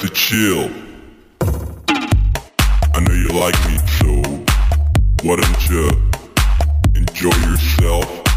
to chill. I know you like me, so why don't you enjoy yourself?